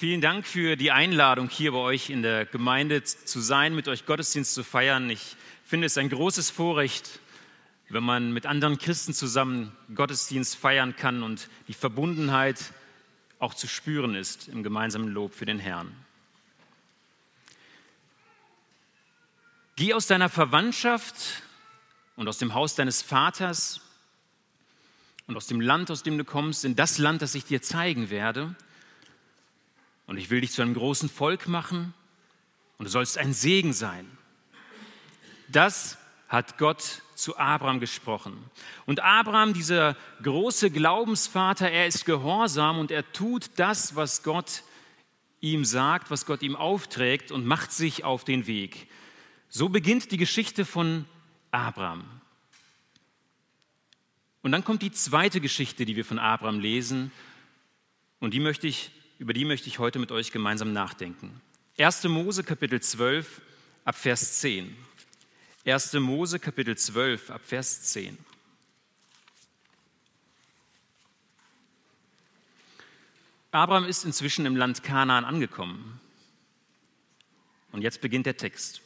Vielen Dank für die Einladung, hier bei euch in der Gemeinde zu sein, mit euch Gottesdienst zu feiern. Ich finde es ein großes Vorrecht, wenn man mit anderen Christen zusammen Gottesdienst feiern kann und die Verbundenheit auch zu spüren ist im gemeinsamen Lob für den Herrn. Geh aus deiner Verwandtschaft und aus dem Haus deines Vaters und aus dem Land, aus dem du kommst, in das Land, das ich dir zeigen werde – und ich will dich zu einem großen Volk machen und du sollst ein Segen sein. Das hat Gott zu Abraham gesprochen. Und Abraham, dieser große Glaubensvater, er ist gehorsam und er tut das, was Gott ihm sagt, was Gott ihm aufträgt und macht sich auf den Weg. So beginnt die Geschichte von Abraham. Und dann kommt die zweite Geschichte, die wir von Abraham lesen. Und die möchte ich über die möchte ich heute mit euch gemeinsam nachdenken. 1. Mose Kapitel 12 ab Vers 10. 1. Mose Kapitel 12 ab Vers 10. Abraham ist inzwischen im Land Kanaan angekommen. Und jetzt beginnt der Text.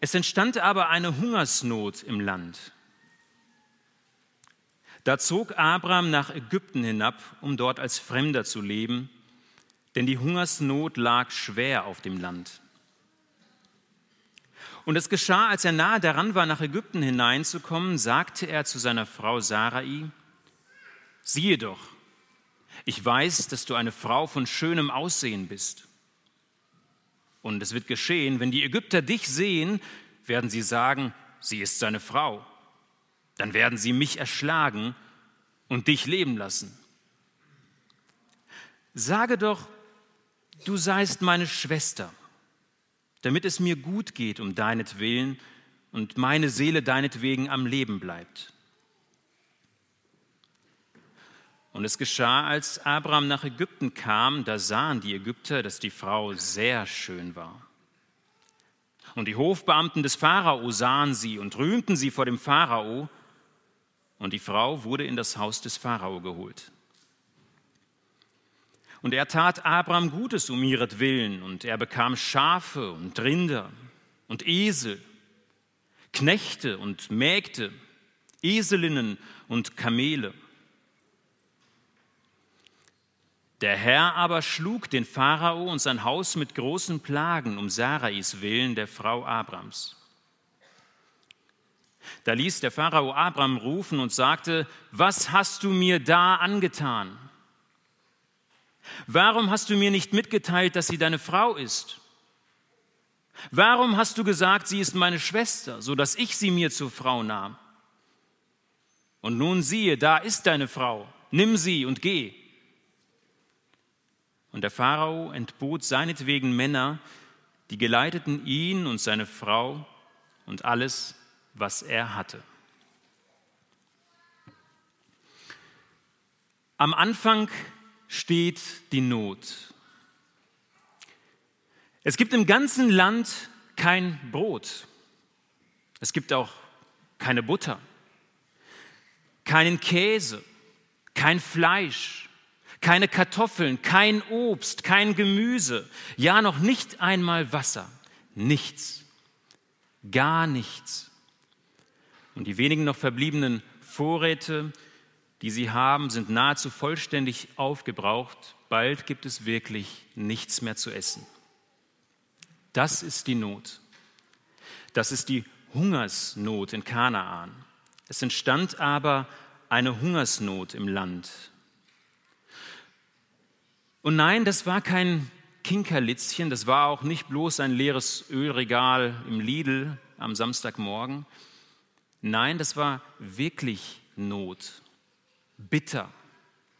Es entstand aber eine Hungersnot im Land. Da zog Abraham nach Ägypten hinab, um dort als Fremder zu leben, denn die Hungersnot lag schwer auf dem Land. Und es geschah, als er nahe daran war, nach Ägypten hineinzukommen, sagte er zu seiner Frau Sarai, siehe doch, ich weiß, dass du eine Frau von schönem Aussehen bist. Und es wird geschehen, wenn die Ägypter dich sehen, werden sie sagen, sie ist seine Frau dann werden sie mich erschlagen und dich leben lassen. Sage doch, du seist meine Schwester, damit es mir gut geht um deinetwillen und meine Seele deinetwegen am Leben bleibt. Und es geschah, als Abraham nach Ägypten kam, da sahen die Ägypter, dass die Frau sehr schön war. Und die Hofbeamten des Pharao sahen sie und rühmten sie vor dem Pharao, und die Frau wurde in das Haus des Pharao geholt. Und er tat Abraham Gutes um ihretwillen, und er bekam Schafe und Rinder und Esel, Knechte und Mägde, Eselinnen und Kamele. Der Herr aber schlug den Pharao und sein Haus mit großen Plagen um Sarais willen, der Frau Abrams. Da ließ der Pharao Abraham rufen und sagte, was hast du mir da angetan? Warum hast du mir nicht mitgeteilt, dass sie deine Frau ist? Warum hast du gesagt, sie ist meine Schwester, so dass ich sie mir zur Frau nahm? Und nun siehe, da ist deine Frau, nimm sie und geh. Und der Pharao entbot seinetwegen Männer, die geleiteten ihn und seine Frau und alles, was er hatte. Am Anfang steht die Not. Es gibt im ganzen Land kein Brot. Es gibt auch keine Butter, keinen Käse, kein Fleisch, keine Kartoffeln, kein Obst, kein Gemüse, ja noch nicht einmal Wasser. Nichts, gar nichts. Und die wenigen noch verbliebenen Vorräte, die sie haben, sind nahezu vollständig aufgebraucht. Bald gibt es wirklich nichts mehr zu essen. Das ist die Not. Das ist die Hungersnot in Kanaan. Es entstand aber eine Hungersnot im Land. Und nein, das war kein Kinkerlitzchen, das war auch nicht bloß ein leeres Ölregal im Lidl am Samstagmorgen, Nein, das war wirklich Not. Bitter,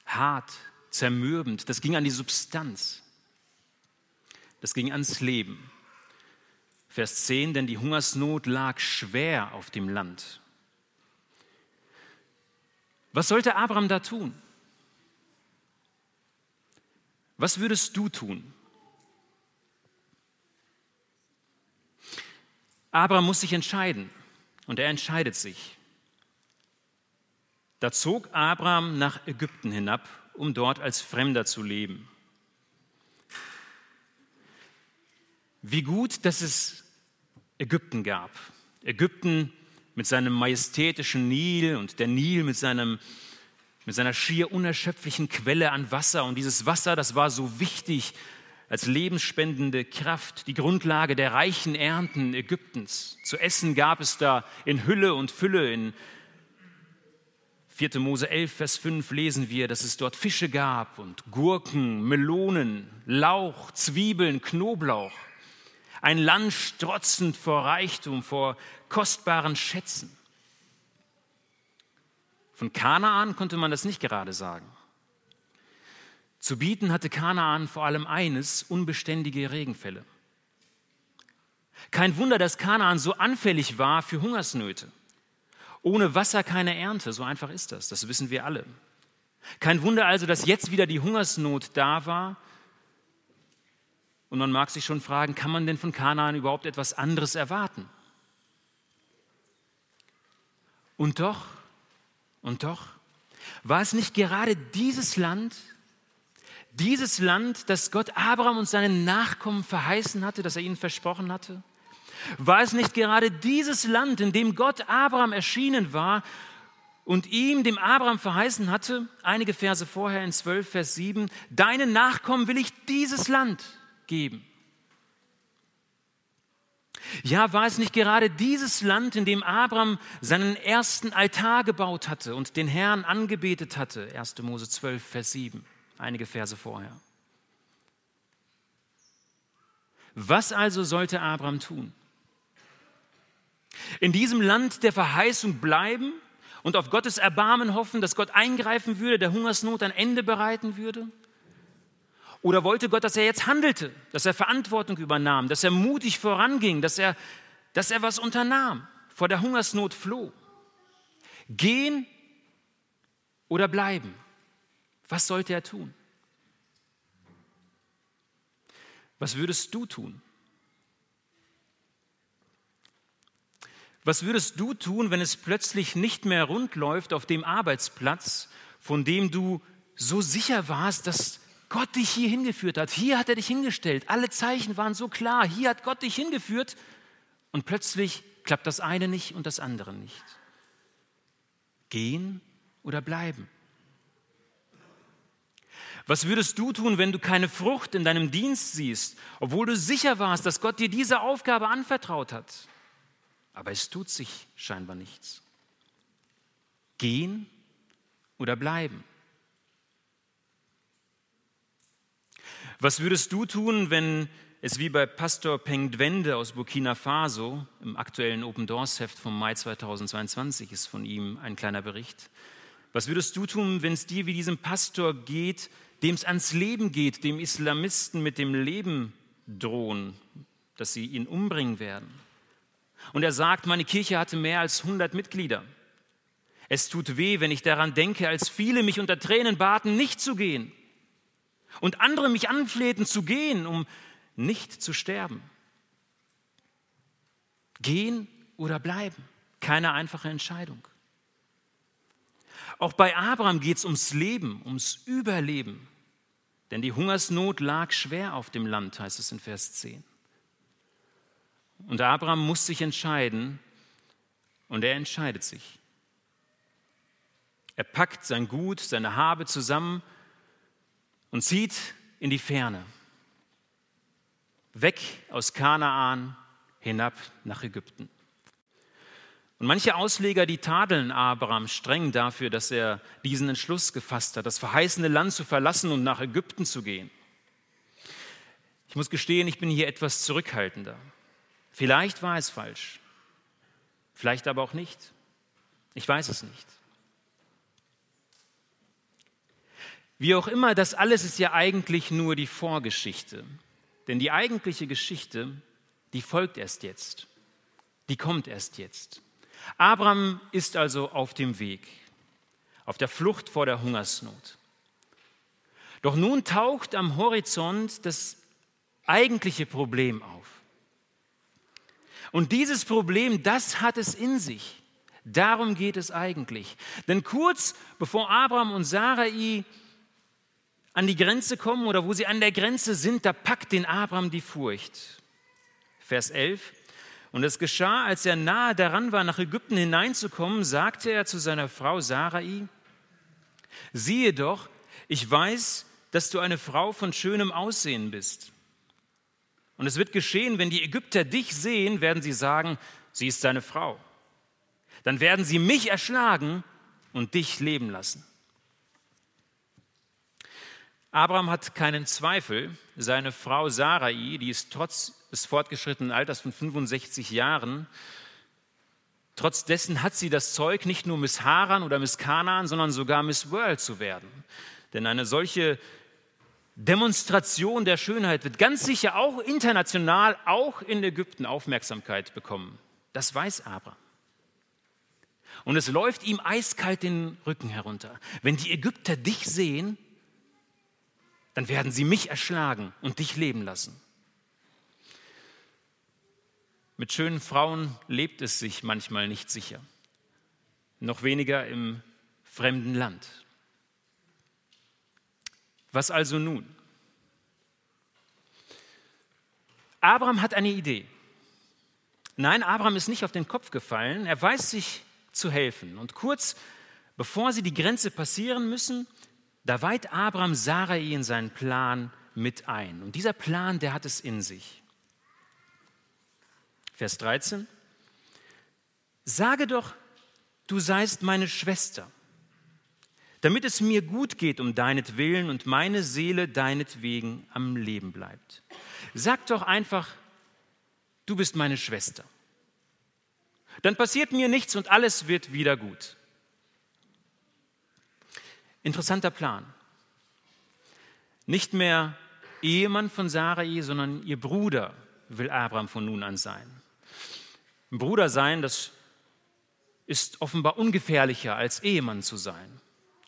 hart, zermürbend. Das ging an die Substanz. Das ging ans Leben. Vers 10, denn die Hungersnot lag schwer auf dem Land. Was sollte Abraham da tun? Was würdest du tun? Abraham muss sich entscheiden und er entscheidet sich. Da zog Abraham nach Ägypten hinab, um dort als Fremder zu leben. Wie gut, dass es Ägypten gab. Ägypten mit seinem majestätischen Nil und der Nil mit, seinem, mit seiner schier unerschöpflichen Quelle an Wasser. Und dieses Wasser, das war so wichtig als lebensspendende Kraft, die Grundlage der reichen Ernten Ägyptens. Zu essen gab es da in Hülle und Fülle. In 4. Mose 11, Vers 5 lesen wir, dass es dort Fische gab und Gurken, Melonen, Lauch, Zwiebeln, Knoblauch. Ein Land strotzend vor Reichtum, vor kostbaren Schätzen. Von Kanaan konnte man das nicht gerade sagen. Zu bieten hatte Kanaan vor allem eines, unbeständige Regenfälle. Kein Wunder, dass Kanaan so anfällig war für Hungersnöte. Ohne Wasser keine Ernte, so einfach ist das, das wissen wir alle. Kein Wunder also, dass jetzt wieder die Hungersnot da war und man mag sich schon fragen, kann man denn von Kanaan überhaupt etwas anderes erwarten? Und doch, und doch, war es nicht gerade dieses Land, dieses Land, das Gott Abraham und seinen Nachkommen verheißen hatte, das er ihnen versprochen hatte? War es nicht gerade dieses Land, in dem Gott Abraham erschienen war und ihm, dem Abraham, verheißen hatte, einige Verse vorher in 12, Vers 7, deinen Nachkommen will ich dieses Land geben. Ja, war es nicht gerade dieses Land, in dem Abraham seinen ersten Altar gebaut hatte und den Herrn angebetet hatte? 1. Mose 12, Vers 7, einige Verse vorher. Was also sollte Abraham tun? In diesem Land der Verheißung bleiben und auf Gottes Erbarmen hoffen, dass Gott eingreifen würde, der Hungersnot ein Ende bereiten würde? Oder wollte Gott, dass er jetzt handelte, dass er Verantwortung übernahm, dass er mutig voranging, dass er, dass er was unternahm, vor der Hungersnot floh? Gehen oder bleiben? Was sollte er tun? Was würdest du tun? Was würdest du tun, wenn es plötzlich nicht mehr rund läuft auf dem Arbeitsplatz, von dem du so sicher warst, dass Gott dich hier hingeführt hat. Hier hat er dich hingestellt. Alle Zeichen waren so klar. Hier hat Gott dich hingeführt. Und plötzlich klappt das eine nicht und das andere nicht. Gehen oder bleiben? Was würdest du tun, wenn du keine Frucht in deinem Dienst siehst, obwohl du sicher warst, dass Gott dir diese Aufgabe anvertraut hat? Aber es tut sich scheinbar nichts. Gehen oder bleiben? Was würdest du tun, wenn es wie bei Pastor Peng Dwende aus Burkina Faso im aktuellen Open Doors Heft vom Mai 2022 ist von ihm ein kleiner Bericht. Was würdest du tun, wenn es dir wie diesem Pastor geht, dem es ans Leben geht, dem Islamisten mit dem Leben drohen, dass sie ihn umbringen werden? Und er sagt, meine Kirche hatte mehr als 100 Mitglieder. Es tut weh, wenn ich daran denke, als viele mich unter Tränen baten, nicht zu gehen und andere mich anflehten zu gehen, um nicht zu sterben. Gehen oder bleiben, keine einfache Entscheidung. Auch bei Abraham geht es ums Leben, ums Überleben. Denn die Hungersnot lag schwer auf dem Land, heißt es in Vers 10. Und Abraham muss sich entscheiden und er entscheidet sich. Er packt sein Gut, seine Habe zusammen und zieht in die Ferne, weg aus Kanaan hinab nach Ägypten. Und manche Ausleger, die tadeln Abraham streng dafür, dass er diesen Entschluss gefasst hat, das verheißene Land zu verlassen und nach Ägypten zu gehen. Ich muss gestehen, ich bin hier etwas zurückhaltender. Vielleicht war es falsch, vielleicht aber auch nicht. Ich weiß es nicht. Wie auch immer, das alles ist ja eigentlich nur die Vorgeschichte. Denn die eigentliche Geschichte, die folgt erst jetzt. Die kommt erst jetzt. Abraham ist also auf dem Weg, auf der Flucht vor der Hungersnot. Doch nun taucht am Horizont das eigentliche Problem auf. Und dieses Problem, das hat es in sich. Darum geht es eigentlich. Denn kurz bevor Abraham und Sarai an die Grenze kommen oder wo sie an der Grenze sind, da packt den Abraham die Furcht. Vers 11. Und es geschah, als er nahe daran war, nach Ägypten hineinzukommen, sagte er zu seiner Frau Sarai, siehe doch, ich weiß, dass du eine Frau von schönem Aussehen bist. Und es wird geschehen, wenn die Ägypter dich sehen, werden sie sagen, sie ist seine Frau. Dann werden sie mich erschlagen und dich leben lassen. Abraham hat keinen Zweifel, seine Frau Sarai, die ist trotz des fortgeschrittenen Alters von 65 Jahren, trotz dessen hat sie das Zeug, nicht nur Miss Haran oder Miss Kanaan, sondern sogar Miss World zu werden. Denn eine solche Demonstration der Schönheit wird ganz sicher auch international, auch in Ägypten Aufmerksamkeit bekommen. Das weiß Abraham. Und es läuft ihm eiskalt den Rücken herunter. Wenn die Ägypter dich sehen, dann werden sie mich erschlagen und dich leben lassen. Mit schönen Frauen lebt es sich manchmal nicht sicher, noch weniger im fremden Land. Was also nun? Abraham hat eine Idee. Nein, Abraham ist nicht auf den Kopf gefallen, er weiß sich zu helfen. Und kurz bevor sie die Grenze passieren müssen, da weiht Abraham Sarai in seinen Plan mit ein. Und dieser Plan, der hat es in sich. Vers 13. Sage doch, du seist meine Schwester, damit es mir gut geht um deinetwillen und meine Seele deinetwegen am Leben bleibt. Sag doch einfach, du bist meine Schwester. Dann passiert mir nichts und alles wird wieder gut. Interessanter Plan. Nicht mehr Ehemann von Sarai, sondern ihr Bruder will Abraham von nun an sein. Ein Bruder sein, das ist offenbar ungefährlicher als Ehemann zu sein.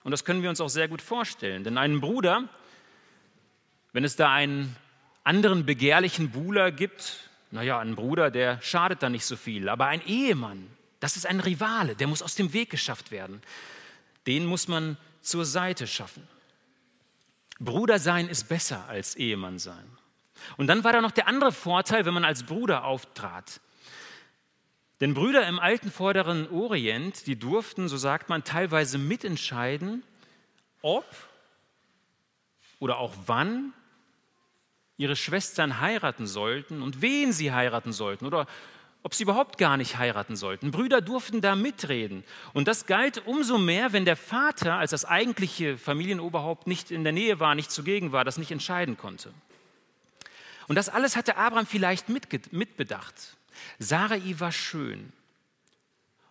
Und das können wir uns auch sehr gut vorstellen. Denn einen Bruder, wenn es da einen anderen begehrlichen Buhler gibt, naja, ein Bruder, der schadet da nicht so viel. Aber ein Ehemann, das ist ein Rivale, der muss aus dem Weg geschafft werden. Den muss man zur Seite schaffen. Bruder sein ist besser als Ehemann sein. Und dann war da noch der andere Vorteil, wenn man als Bruder auftrat. Denn Brüder im alten vorderen Orient, die durften, so sagt man, teilweise mitentscheiden, ob oder auch wann ihre Schwestern heiraten sollten und wen sie heiraten sollten oder ob sie überhaupt gar nicht heiraten sollten. Brüder durften da mitreden. Und das galt umso mehr, wenn der Vater als das eigentliche Familienoberhaupt nicht in der Nähe war, nicht zugegen war, das nicht entscheiden konnte. Und das alles hatte Abraham vielleicht mitbedacht. Sarai war schön.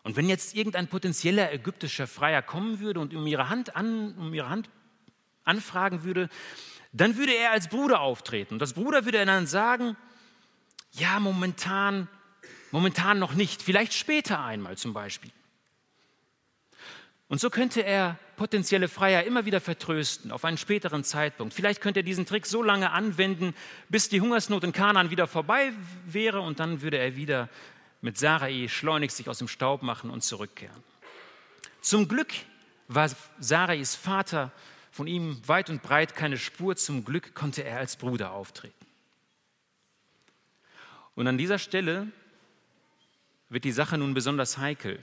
Und wenn jetzt irgendein potenzieller ägyptischer Freier kommen würde und um ihre Hand, an, um ihre Hand anfragen würde, dann würde er als Bruder auftreten. Und das Bruder würde dann sagen, ja, momentan Momentan noch nicht, vielleicht später einmal zum Beispiel. Und so könnte er potenzielle Freier immer wieder vertrösten auf einen späteren Zeitpunkt. Vielleicht könnte er diesen Trick so lange anwenden, bis die Hungersnot in Kanaan wieder vorbei wäre und dann würde er wieder mit Sarai schleunigst sich aus dem Staub machen und zurückkehren. Zum Glück war Sarais Vater von ihm weit und breit keine Spur. Zum Glück konnte er als Bruder auftreten. Und an dieser Stelle wird die Sache nun besonders heikel.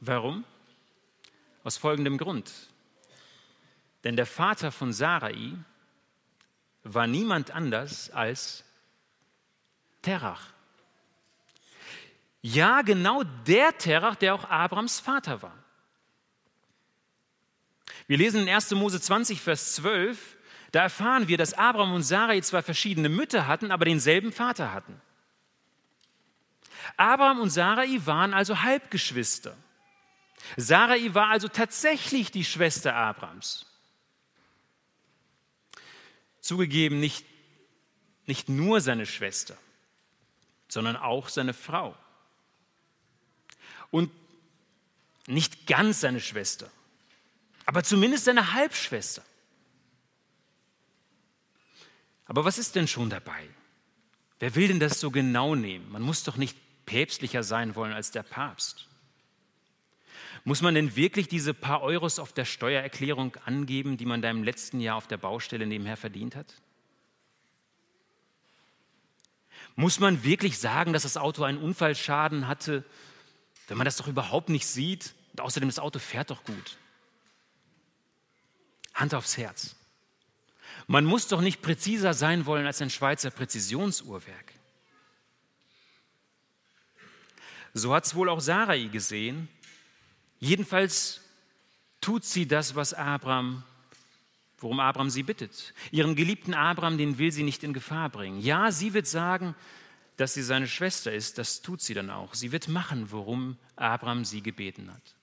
Warum? Aus folgendem Grund. Denn der Vater von Sarai war niemand anders als Terach. Ja, genau der Terach, der auch Abrams Vater war. Wir lesen in 1. Mose 20, Vers 12, da erfahren wir, dass Abraham und Sarai zwar verschiedene Mütter hatten, aber denselben Vater hatten. Abraham und Sarai waren also Halbgeschwister. Sarai war also tatsächlich die Schwester Abrams. Zugegeben nicht, nicht nur seine Schwester, sondern auch seine Frau. Und nicht ganz seine Schwester, aber zumindest seine Halbschwester. Aber was ist denn schon dabei? Wer will denn das so genau nehmen? Man muss doch nicht päpstlicher sein wollen als der Papst. Muss man denn wirklich diese paar Euros auf der Steuererklärung angeben, die man da im letzten Jahr auf der Baustelle nebenher verdient hat? Muss man wirklich sagen, dass das Auto einen Unfallschaden hatte, wenn man das doch überhaupt nicht sieht? Und außerdem, das Auto fährt doch gut. Hand aufs Herz. Man muss doch nicht präziser sein wollen als ein Schweizer Präzisionsuhrwerk. So hat es wohl auch Sarai gesehen. Jedenfalls tut sie das, was Abraham, worum Abraham sie bittet. Ihren geliebten Abraham, den will sie nicht in Gefahr bringen. Ja, sie wird sagen, dass sie seine Schwester ist, das tut sie dann auch. Sie wird machen, worum Abraham sie gebeten hat.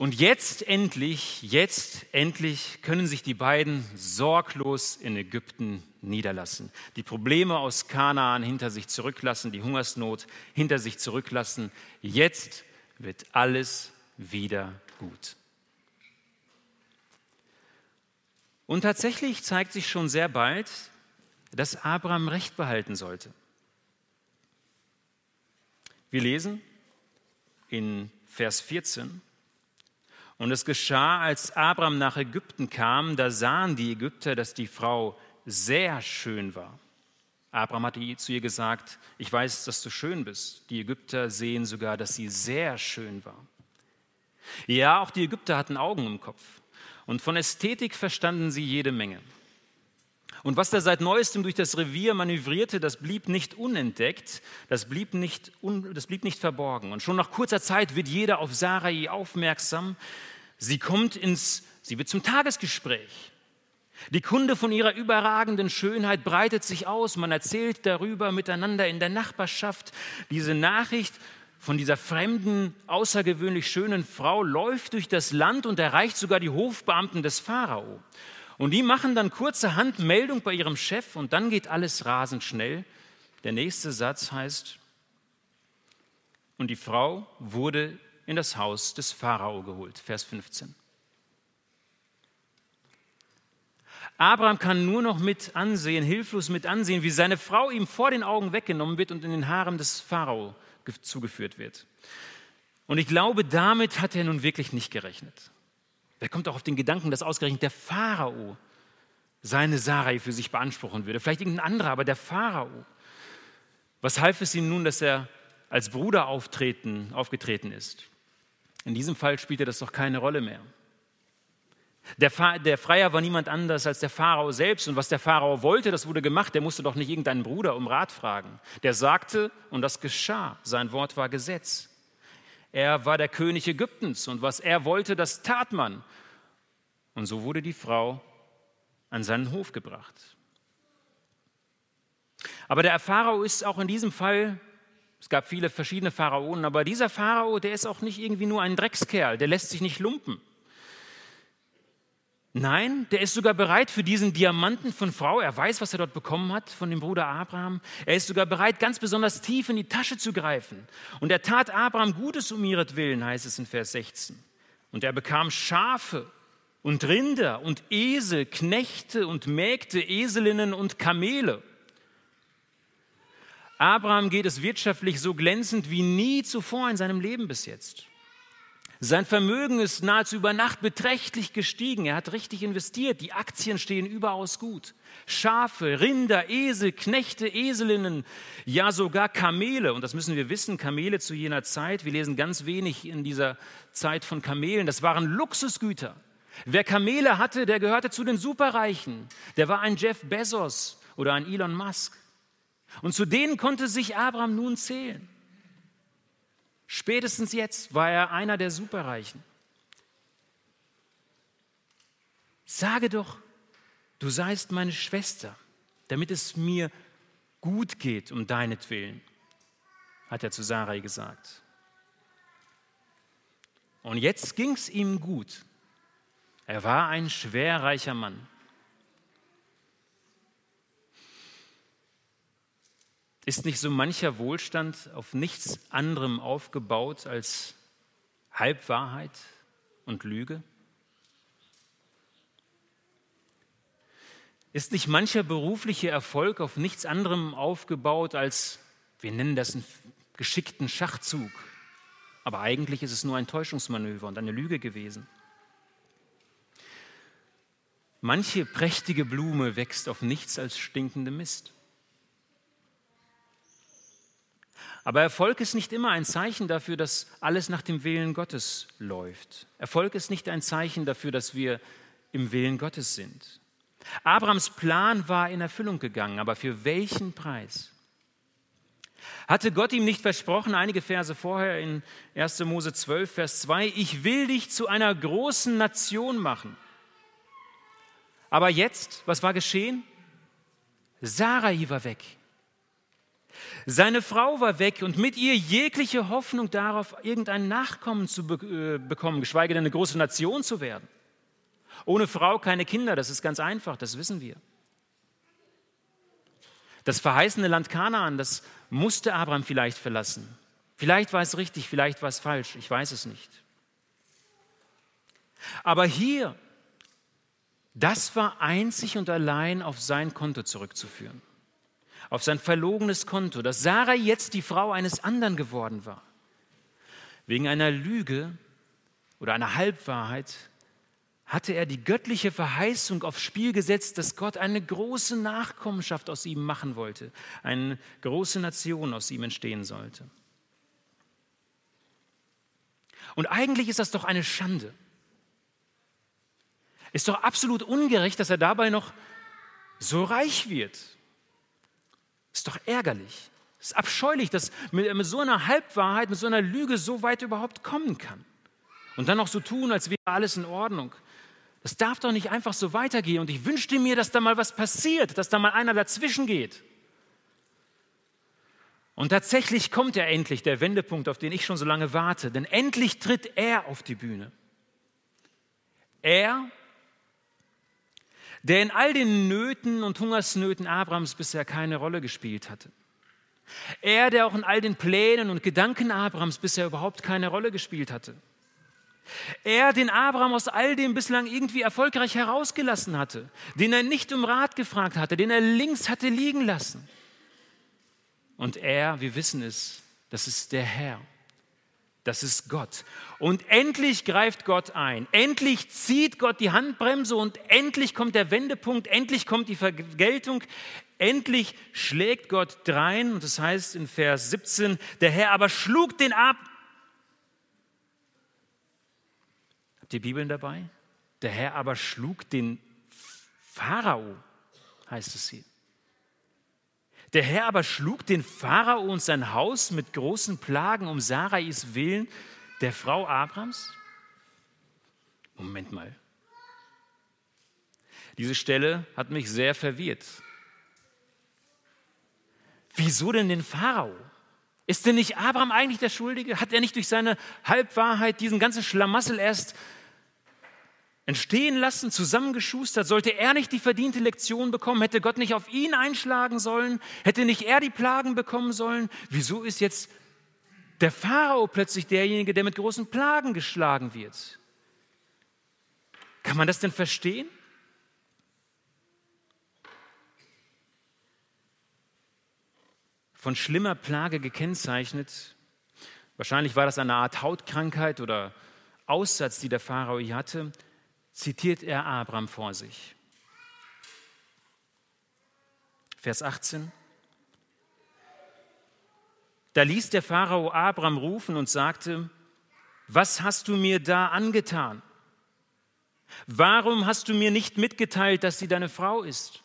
Und jetzt endlich, jetzt endlich können sich die beiden sorglos in Ägypten niederlassen. Die Probleme aus Kanaan hinter sich zurücklassen, die Hungersnot hinter sich zurücklassen. Jetzt wird alles wieder gut. Und tatsächlich zeigt sich schon sehr bald, dass Abraham Recht behalten sollte. Wir lesen in Vers 14, und es geschah, als Abraham nach Ägypten kam, da sahen die Ägypter, dass die Frau sehr schön war. Abraham hatte zu ihr gesagt, ich weiß, dass du schön bist. Die Ägypter sehen sogar, dass sie sehr schön war. Ja, auch die Ägypter hatten Augen im Kopf. Und von Ästhetik verstanden sie jede Menge. Und was da seit neuestem durch das Revier manövrierte, das blieb nicht unentdeckt, das blieb nicht, un, das blieb nicht verborgen. Und schon nach kurzer Zeit wird jeder auf Sarai aufmerksam. Sie kommt ins, sie wird zum Tagesgespräch. Die Kunde von ihrer überragenden Schönheit breitet sich aus. Man erzählt darüber miteinander in der Nachbarschaft. Diese Nachricht von dieser fremden, außergewöhnlich schönen Frau läuft durch das Land und erreicht sogar die Hofbeamten des Pharao. Und die machen dann kurzerhand Meldung bei ihrem Chef und dann geht alles rasend schnell. Der nächste Satz heißt, und die Frau wurde in das Haus des Pharao geholt. Vers 15. Abraham kann nur noch mit ansehen, hilflos mit ansehen, wie seine Frau ihm vor den Augen weggenommen wird und in den Haaren des Pharao zugeführt wird. Und ich glaube, damit hat er nun wirklich nicht gerechnet. Wer kommt auch auf den Gedanken, dass ausgerechnet der Pharao seine Sarai für sich beanspruchen würde? Vielleicht irgendein anderer, aber der Pharao. Was half es ihm nun, dass er als Bruder auftreten, aufgetreten ist? In diesem Fall spielte das doch keine Rolle mehr. Der, der, Freier war niemand anders als der Pharao selbst. Und was der Pharao wollte, das wurde gemacht. Der musste doch nicht irgendeinen Bruder um Rat fragen. Der sagte, und das geschah. Sein Wort war Gesetz. Er war der König Ägyptens und was er wollte, das tat man. Und so wurde die Frau an seinen Hof gebracht. Aber der Pharao ist auch in diesem Fall, es gab viele verschiedene Pharaonen, aber dieser Pharao, der ist auch nicht irgendwie nur ein Dreckskerl, der lässt sich nicht lumpen. Nein, der ist sogar bereit für diesen Diamanten von Frau. Er weiß, was er dort bekommen hat von dem Bruder Abraham. Er ist sogar bereit, ganz besonders tief in die Tasche zu greifen. Und er tat Abraham Gutes um ihretwillen, heißt es in Vers 16. Und er bekam Schafe und Rinder und Esel, Knechte und Mägde, Eselinnen und Kamele. Abraham geht es wirtschaftlich so glänzend wie nie zuvor in seinem Leben bis jetzt. Sein Vermögen ist nahezu über Nacht beträchtlich gestiegen. Er hat richtig investiert. Die Aktien stehen überaus gut. Schafe, Rinder, Esel, Knechte, Eselinnen, ja sogar Kamele. Und das müssen wir wissen, Kamele zu jener Zeit. Wir lesen ganz wenig in dieser Zeit von Kamelen. Das waren Luxusgüter. Wer Kamele hatte, der gehörte zu den Superreichen. Der war ein Jeff Bezos oder ein Elon Musk. Und zu denen konnte sich Abraham nun zählen. Spätestens jetzt war er einer der Superreichen. Sage doch, du seist meine Schwester, damit es mir gut geht um deinetwillen, hat er zu Sarai gesagt. Und jetzt ging es ihm gut. Er war ein schwerreicher Mann. Ist nicht so mancher Wohlstand auf nichts anderem aufgebaut als Halbwahrheit und Lüge? Ist nicht mancher berufliche Erfolg auf nichts anderem aufgebaut als, wir nennen das ein geschickten Schachzug. Aber eigentlich ist es nur ein Täuschungsmanöver und eine Lüge gewesen. Manche prächtige Blume wächst auf nichts als stinkende Mist. Aber Erfolg ist nicht immer ein Zeichen dafür, dass alles nach dem Willen Gottes läuft. Erfolg ist nicht ein Zeichen dafür, dass wir im Willen Gottes sind. Abrahams Plan war in Erfüllung gegangen, aber für welchen Preis? Hatte Gott ihm nicht versprochen, einige Verse vorher in 1. Mose 12, Vers 2, ich will dich zu einer großen Nation machen. Aber jetzt, was war geschehen? Sarai war weg. Seine Frau war weg und mit ihr jegliche Hoffnung darauf, irgendein Nachkommen zu be äh, bekommen, geschweige denn eine große Nation zu werden. Ohne Frau keine Kinder, das ist ganz einfach, das wissen wir. Das verheißene Land Kanaan, das musste Abraham vielleicht verlassen. Vielleicht war es richtig, vielleicht war es falsch, ich weiß es nicht. Aber hier, das war einzig und allein auf sein Konto zurückzuführen auf sein verlogenes Konto, dass Sarah jetzt die Frau eines anderen geworden war. Wegen einer Lüge oder einer Halbwahrheit hatte er die göttliche Verheißung aufs Spiel gesetzt, dass Gott eine große Nachkommenschaft aus ihm machen wollte, eine große Nation aus ihm entstehen sollte. Und eigentlich ist das doch eine Schande. Ist doch absolut ungerecht, dass er dabei noch so reich wird. Ist doch ärgerlich. Ist abscheulich, dass mit, mit so einer Halbwahrheit, mit so einer Lüge so weit überhaupt kommen kann. Und dann noch so tun, als wäre alles in Ordnung. Das darf doch nicht einfach so weitergehen. Und ich wünschte mir, dass da mal was passiert, dass da mal einer dazwischen geht. Und tatsächlich kommt ja endlich der Wendepunkt, auf den ich schon so lange warte. Denn endlich tritt er auf die Bühne. Er der in all den Nöten und Hungersnöten Abrams bisher keine Rolle gespielt hatte. Er, der auch in all den Plänen und Gedanken Abrams bisher überhaupt keine Rolle gespielt hatte. Er, den Abraham aus all dem bislang irgendwie erfolgreich herausgelassen hatte, den er nicht um Rat gefragt hatte, den er links hatte liegen lassen. Und er, wir wissen es, das ist der Herr. Das ist Gott. Und endlich greift Gott ein. Endlich zieht Gott die Handbremse und endlich kommt der Wendepunkt, endlich kommt die Vergeltung, endlich schlägt Gott drein. Und das heißt in Vers 17, der Herr aber schlug den ab. Habt ihr Bibeln dabei? Der Herr aber schlug den Pharao, heißt es hier. Der Herr aber schlug den Pharao und sein Haus mit großen Plagen um Sarais Willen, der Frau Abrams? Moment mal. Diese Stelle hat mich sehr verwirrt. Wieso denn den Pharao? Ist denn nicht Abraham eigentlich der Schuldige? Hat er nicht durch seine Halbwahrheit diesen ganzen Schlamassel erst entstehen lassen, zusammengeschustert? Sollte er nicht die verdiente Lektion bekommen? Hätte Gott nicht auf ihn einschlagen sollen? Hätte nicht er die Plagen bekommen sollen? Wieso ist jetzt der Pharao plötzlich derjenige, der mit großen Plagen geschlagen wird? Kann man das denn verstehen? Von schlimmer Plage gekennzeichnet. Wahrscheinlich war das eine Art Hautkrankheit oder Aussatz, die der Pharao hier hatte zitiert er Abraham vor sich. Vers 18. Da ließ der Pharao Abraham rufen und sagte, was hast du mir da angetan? Warum hast du mir nicht mitgeteilt, dass sie deine Frau ist?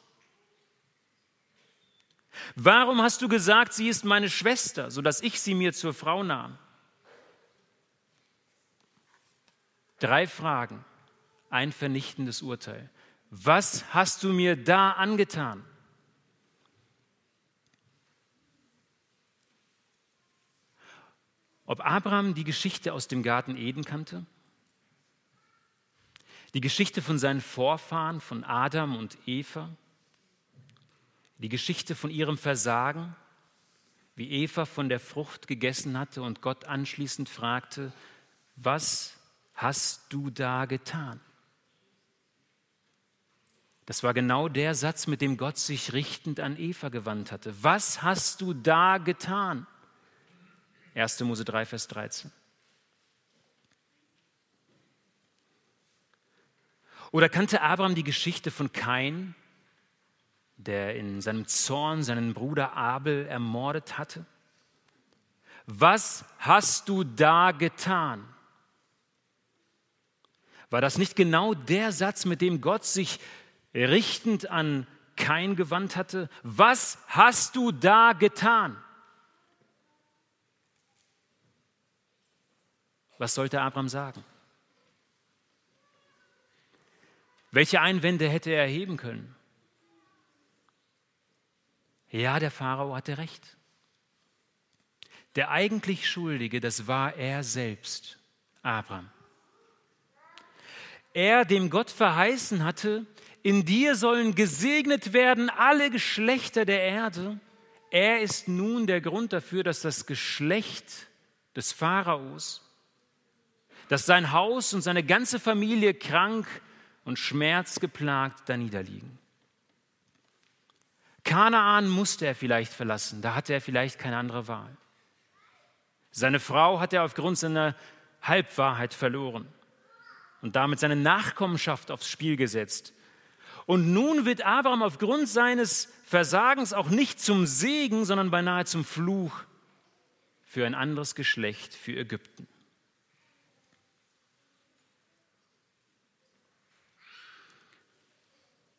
Warum hast du gesagt, sie ist meine Schwester, sodass ich sie mir zur Frau nahm? Drei Fragen ein vernichtendes Urteil. Was hast du mir da angetan? Ob Abraham die Geschichte aus dem Garten Eden kannte? Die Geschichte von seinen Vorfahren, von Adam und Eva? Die Geschichte von ihrem Versagen, wie Eva von der Frucht gegessen hatte und Gott anschließend fragte, was hast du da getan? Das war genau der Satz, mit dem Gott sich richtend an Eva gewandt hatte. Was hast du da getan? 1. Mose 3, Vers 13. Oder kannte Abraham die Geschichte von Kain, der in seinem Zorn seinen Bruder Abel ermordet hatte? Was hast du da getan? War das nicht genau der Satz, mit dem Gott sich richtend an Kain gewandt hatte? Was hast du da getan? Was sollte Abraham sagen? Welche Einwände hätte er erheben können? Ja, der Pharao hatte recht. Der eigentlich Schuldige, das war er selbst, Abraham. Er, dem Gott verheißen hatte, in dir sollen gesegnet werden alle Geschlechter der Erde. Er ist nun der Grund dafür, dass das Geschlecht des Pharaos, dass sein Haus und seine ganze Familie krank und schmerzgeplagt da niederliegen. Kanaan musste er vielleicht verlassen, da hatte er vielleicht keine andere Wahl. Seine Frau hat er aufgrund seiner Halbwahrheit verloren und damit seine Nachkommenschaft aufs Spiel gesetzt. Und nun wird Abraham aufgrund seines Versagens auch nicht zum Segen, sondern beinahe zum Fluch für ein anderes Geschlecht, für Ägypten.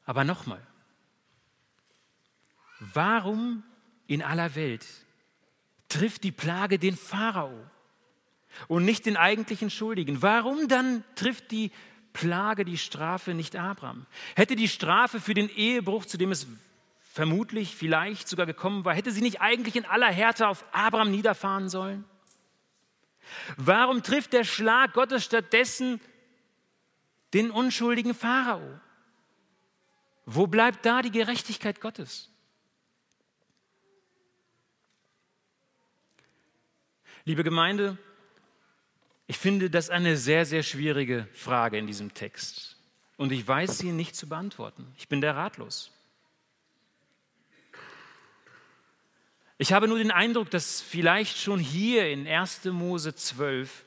Aber nochmal, warum in aller Welt trifft die Plage den Pharao und nicht den eigentlichen Schuldigen? Warum dann trifft die Plage, die Strafe nicht Abraham? Hätte die Strafe für den Ehebruch, zu dem es vermutlich vielleicht sogar gekommen war, hätte sie nicht eigentlich in aller Härte auf Abraham niederfahren sollen? Warum trifft der Schlag Gottes stattdessen den unschuldigen Pharao? Wo bleibt da die Gerechtigkeit Gottes? Liebe Gemeinde, ich finde das eine sehr, sehr schwierige Frage in diesem Text. Und ich weiß sie nicht zu beantworten. Ich bin der ratlos. Ich habe nur den Eindruck, dass vielleicht schon hier in 1. Mose 12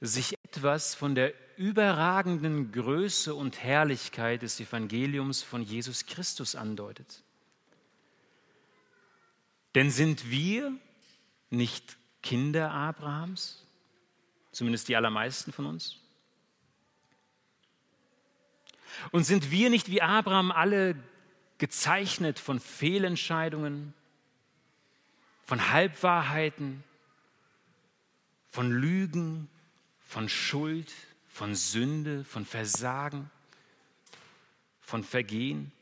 sich etwas von der überragenden Größe und Herrlichkeit des Evangeliums von Jesus Christus andeutet. Denn sind wir nicht Kinder Abrahams? Zumindest die allermeisten von uns? Und sind wir nicht wie Abraham alle gezeichnet von Fehlentscheidungen, von Halbwahrheiten, von Lügen, von Schuld, von Sünde, von Versagen, von Vergehen?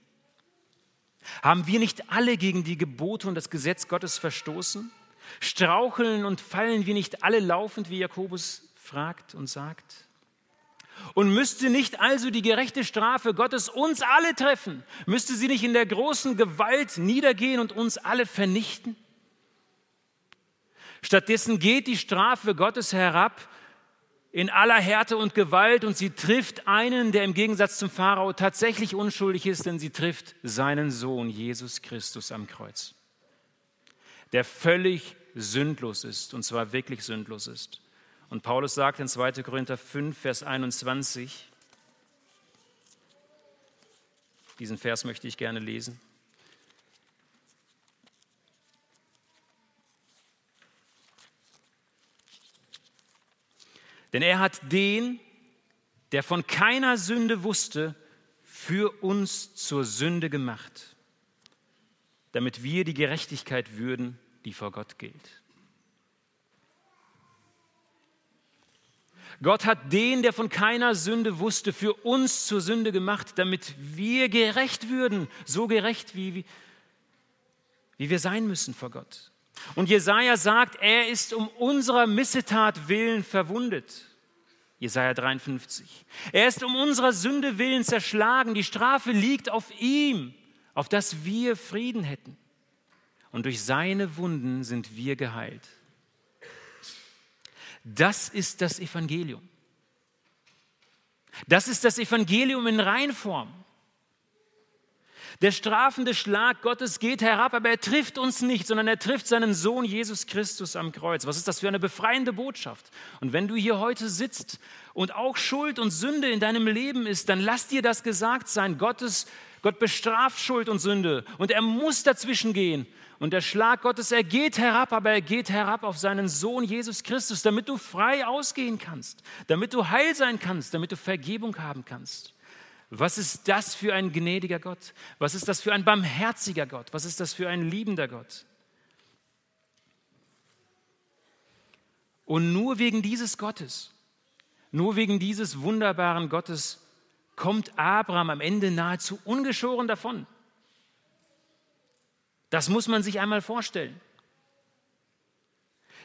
Haben wir nicht alle gegen die Gebote und das Gesetz Gottes verstoßen? Straucheln und fallen wir nicht alle laufend, wie Jakobus fragt und sagt? Und müsste nicht also die gerechte Strafe Gottes uns alle treffen? Müsste sie nicht in der großen Gewalt niedergehen und uns alle vernichten? Stattdessen geht die Strafe Gottes herab in aller Härte und Gewalt und sie trifft einen, der im Gegensatz zum Pharao tatsächlich unschuldig ist, denn sie trifft seinen Sohn Jesus Christus am Kreuz, der völlig sündlos ist und zwar wirklich sündlos ist. Und Paulus sagt in 2. Korinther 5, Vers 21, diesen Vers möchte ich gerne lesen. Denn er hat den, der von keiner Sünde wusste, für uns zur Sünde gemacht, damit wir die Gerechtigkeit würden, die vor Gott gilt. Gott hat den, der von keiner Sünde wusste, für uns zur Sünde gemacht, damit wir gerecht würden, so gerecht, wie, wie wir sein müssen vor Gott. Und Jesaja sagt, er ist um unserer Missetat willen verwundet. Jesaja 53. Er ist um unserer Sünde willen zerschlagen. Die Strafe liegt auf ihm, auf dass wir Frieden hätten. Und durch seine Wunden sind wir geheilt. Das ist das Evangelium. Das ist das Evangelium in Reinform. Der strafende Schlag Gottes geht herab, aber er trifft uns nicht, sondern er trifft seinen Sohn Jesus Christus am Kreuz. Was ist das für eine befreiende Botschaft? Und wenn du hier heute sitzt und auch Schuld und Sünde in deinem Leben ist, dann lass dir das gesagt sein. Gottes, Gott bestraft Schuld und Sünde und er muss dazwischen gehen. Und der Schlag Gottes, er geht herab, aber er geht herab auf seinen Sohn Jesus Christus, damit du frei ausgehen kannst, damit du heil sein kannst, damit du Vergebung haben kannst. Was ist das für ein gnädiger Gott? Was ist das für ein barmherziger Gott? Was ist das für ein liebender Gott? Und nur wegen dieses Gottes, nur wegen dieses wunderbaren Gottes kommt Abraham am Ende nahezu ungeschoren davon. Das muss man sich einmal vorstellen.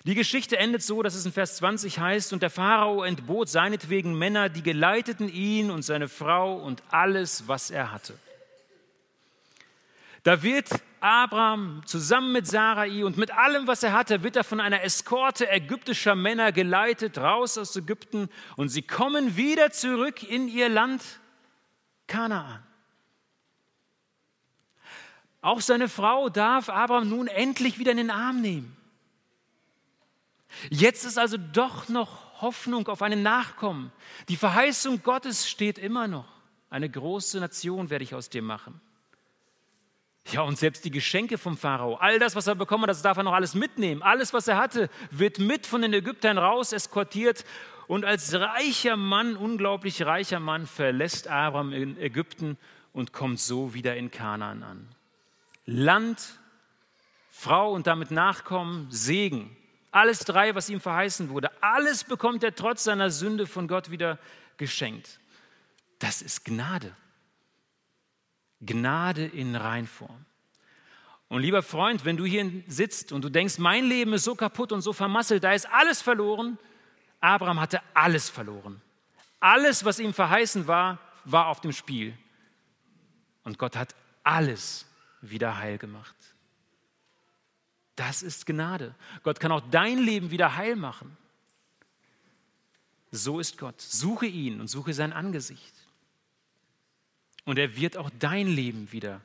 Die Geschichte endet so, dass es in Vers 20 heißt, und der Pharao entbot seinetwegen Männer, die geleiteten ihn und seine Frau und alles, was er hatte. Da wird Abraham zusammen mit Sarai und mit allem, was er hatte, wird er von einer Eskorte ägyptischer Männer geleitet, raus aus Ägypten und sie kommen wieder zurück in ihr Land Kanaan. Auch seine Frau darf Abraham nun endlich wieder in den Arm nehmen. Jetzt ist also doch noch Hoffnung auf einen Nachkommen. Die Verheißung Gottes steht immer noch. Eine große Nation werde ich aus dir machen. Ja, und selbst die Geschenke vom Pharao, all das, was er bekommen hat, das darf er noch alles mitnehmen. Alles, was er hatte, wird mit von den Ägyptern raus eskortiert. Und als reicher Mann, unglaublich reicher Mann, verlässt Abraham in Ägypten und kommt so wieder in Kanaan an. Land, Frau und damit Nachkommen, Segen. Alles drei, was ihm verheißen wurde, alles bekommt er trotz seiner Sünde von Gott wieder geschenkt. Das ist Gnade. Gnade in Reinform. Und lieber Freund, wenn du hier sitzt und du denkst, mein Leben ist so kaputt und so vermasselt, da ist alles verloren, Abraham hatte alles verloren. Alles, was ihm verheißen war, war auf dem Spiel. Und Gott hat alles wieder heil gemacht. Das ist Gnade. Gott kann auch dein Leben wieder heil machen. So ist Gott. Suche ihn und suche sein Angesicht. Und er wird auch dein Leben wieder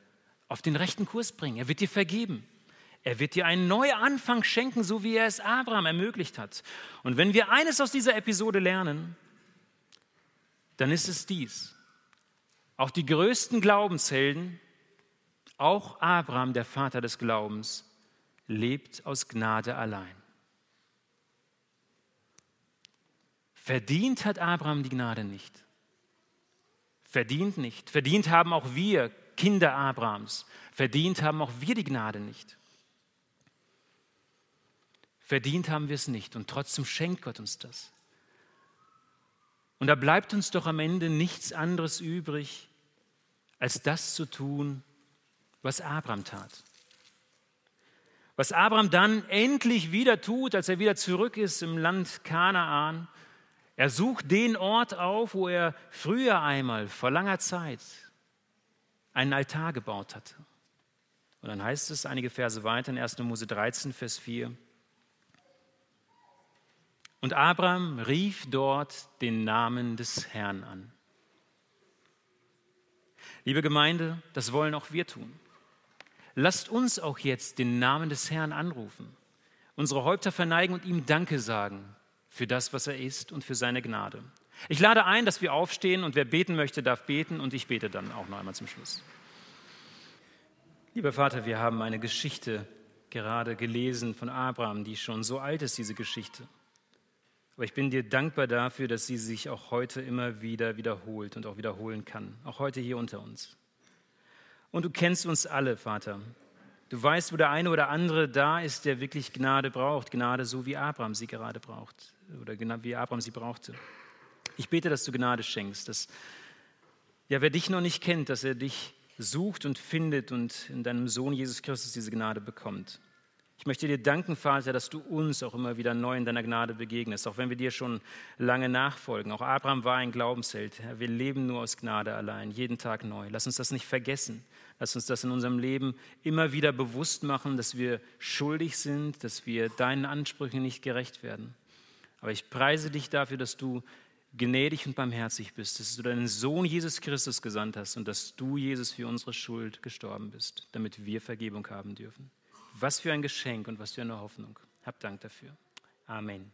auf den rechten Kurs bringen. Er wird dir vergeben. Er wird dir einen Neuanfang schenken, so wie er es Abraham ermöglicht hat. Und wenn wir eines aus dieser Episode lernen, dann ist es dies. Auch die größten Glaubenshelden, auch Abraham, der Vater des Glaubens, lebt aus Gnade allein. Verdient hat Abraham die Gnade nicht. Verdient nicht. Verdient haben auch wir, Kinder Abrahams. Verdient haben auch wir die Gnade nicht. Verdient haben wir es nicht und trotzdem schenkt Gott uns das. Und da bleibt uns doch am Ende nichts anderes übrig, als das zu tun, was Abraham tat. Was Abraham dann endlich wieder tut, als er wieder zurück ist im Land Kanaan, er sucht den Ort auf, wo er früher einmal, vor langer Zeit, einen Altar gebaut hatte. Und dann heißt es einige Verse weiter in 1. Mose 13, Vers 4. Und Abraham rief dort den Namen des Herrn an. Liebe Gemeinde, das wollen auch wir tun. Lasst uns auch jetzt den Namen des Herrn anrufen, unsere Häupter verneigen und ihm Danke sagen für das, was er ist und für seine Gnade. Ich lade ein, dass wir aufstehen und wer beten möchte, darf beten und ich bete dann auch noch einmal zum Schluss. Lieber Vater, wir haben eine Geschichte gerade gelesen von Abraham, die schon so alt ist, diese Geschichte. Aber ich bin dir dankbar dafür, dass sie sich auch heute immer wieder wiederholt und auch wiederholen kann, auch heute hier unter uns. Und du kennst uns alle, Vater. Du weißt, wo der eine oder andere da ist, der wirklich Gnade braucht. Gnade so wie Abraham sie gerade braucht oder wie Abraham sie brauchte. Ich bete, dass du Gnade schenkst, dass ja, wer dich noch nicht kennt, dass er dich sucht und findet und in deinem Sohn Jesus Christus diese Gnade bekommt. Ich möchte dir danken, Vater, dass du uns auch immer wieder neu in deiner Gnade begegnest, auch wenn wir dir schon lange nachfolgen. Auch Abraham war ein Glaubensheld. Wir leben nur aus Gnade allein, jeden Tag neu. Lass uns das nicht vergessen. Lass uns das in unserem Leben immer wieder bewusst machen, dass wir schuldig sind, dass wir deinen Ansprüchen nicht gerecht werden. Aber ich preise dich dafür, dass du gnädig und barmherzig bist, dass du deinen Sohn Jesus Christus gesandt hast und dass du, Jesus, für unsere Schuld gestorben bist, damit wir Vergebung haben dürfen. Was für ein Geschenk und was für eine Hoffnung. Hab Dank dafür. Amen.